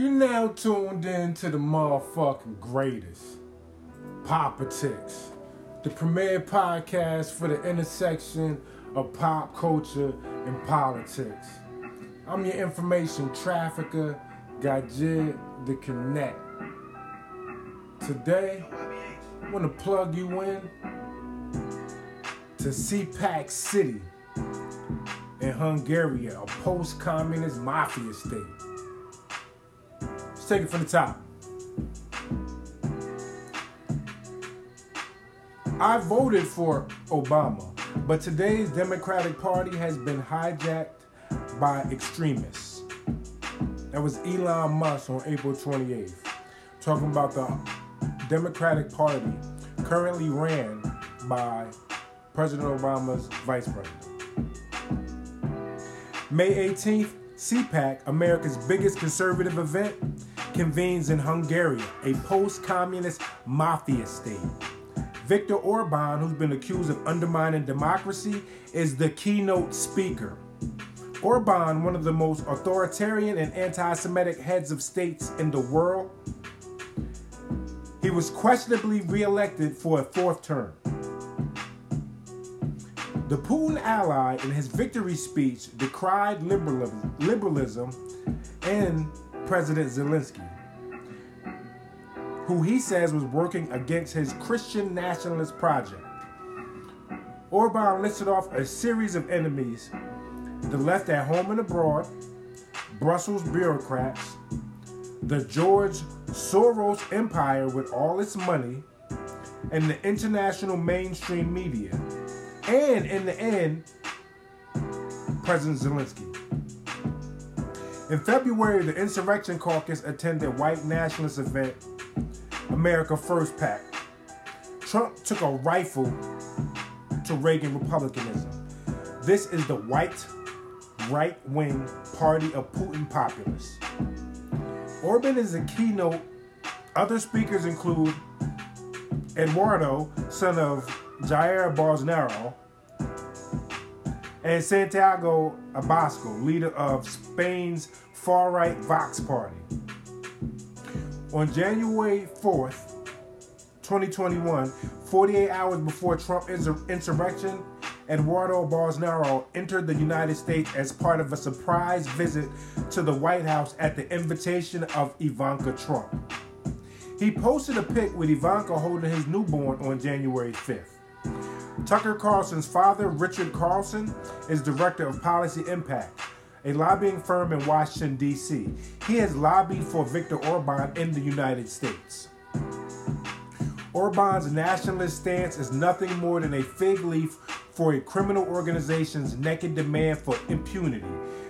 You now tuned in to the motherfucking greatest. Politics, the premier podcast for the intersection of pop culture and politics. I'm your information trafficker, Gajid the Connect. Today, I want to plug you in to CPAC City in Hungary, a post-communist mafia state. Take it from the top. I voted for Obama, but today's Democratic Party has been hijacked by extremists. That was Elon Musk on April 28th, talking about the Democratic Party currently ran by President Obama's vice president. May 18th, CPAC, America's biggest conservative event, convenes in Hungary, a post communist mafia state. Viktor Orban, who's been accused of undermining democracy, is the keynote speaker. Orban, one of the most authoritarian and anti Semitic heads of states in the world, he was questionably reelected for a fourth term. The Putin ally, in his victory speech, decried liberalism, liberalism and President Zelensky, who he says was working against his Christian nationalist project. Orban listed off a series of enemies the left at home and abroad, Brussels bureaucrats, the George Soros empire with all its money, and the international mainstream media and in the end, President Zelensky. In February, the Insurrection Caucus attended white nationalist event, America First PAC. Trump took a rifle to Reagan Republicanism. This is the white, right wing party of Putin populists. Orban is a keynote. Other speakers include Eduardo, son of Jair Bolsonaro, and Santiago Abascal, leader of Spain's far right Vox Party. On January 4th, 2021, 48 hours before Trump insurrection, Eduardo Bolsonaro entered the United States as part of a surprise visit to the White House at the invitation of Ivanka Trump. He posted a pic with Ivanka holding his newborn on January 5th. Tucker Carlson's father, Richard Carlson, is director of Policy Impact, a lobbying firm in Washington, D.C. He has lobbied for Viktor Orban in the United States. Orban's nationalist stance is nothing more than a fig leaf for a criminal organization's naked demand for impunity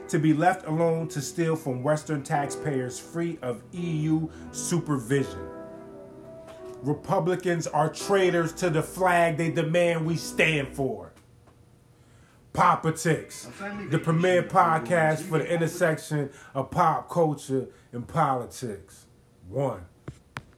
to be left alone to steal from Western taxpayers free of EU supervision. Republicans are traitors to the flag they demand we stand for. Politics, the premier podcast for the intersection of pop culture and politics. One.